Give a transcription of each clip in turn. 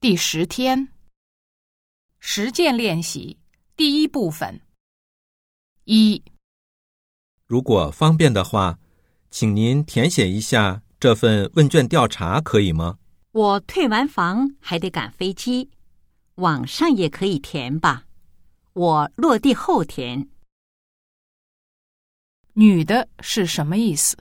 第十天，实践练习第一部分。一，如果方便的话，请您填写一下这份问卷调查，可以吗？我退完房还得赶飞机，网上也可以填吧。我落地后填。女的是什么意思？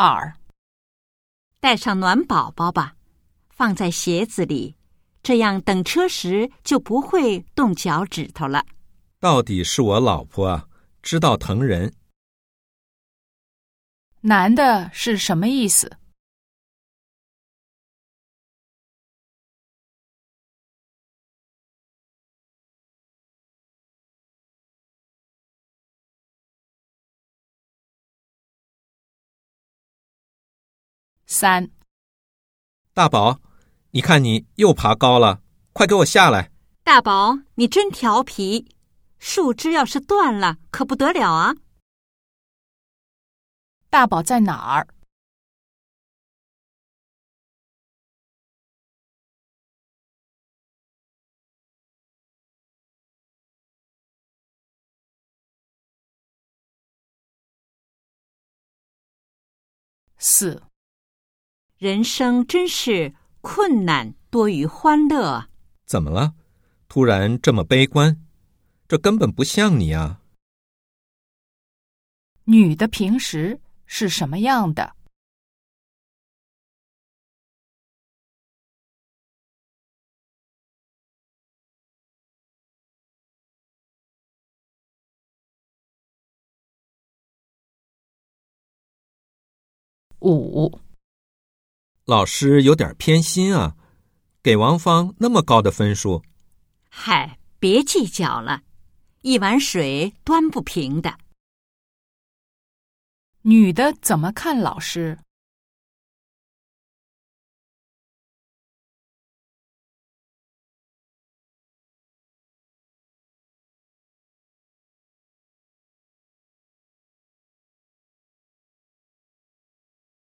二，带上暖宝宝吧，放在鞋子里，这样等车时就不会冻脚趾头了。到底是我老婆啊，知道疼人。男的是什么意思？三，大宝，你看你又爬高了，快给我下来！大宝，你真调皮，树枝要是断了可不得了啊！大宝在哪儿？四，人生真是困难多于欢乐。怎么了？突然这么悲观？这根本不像你啊！女的平时是什么样的？五，老师有点偏心啊，给王芳那么高的分数。嗨，别计较了，一碗水端不平的。女的怎么看老师？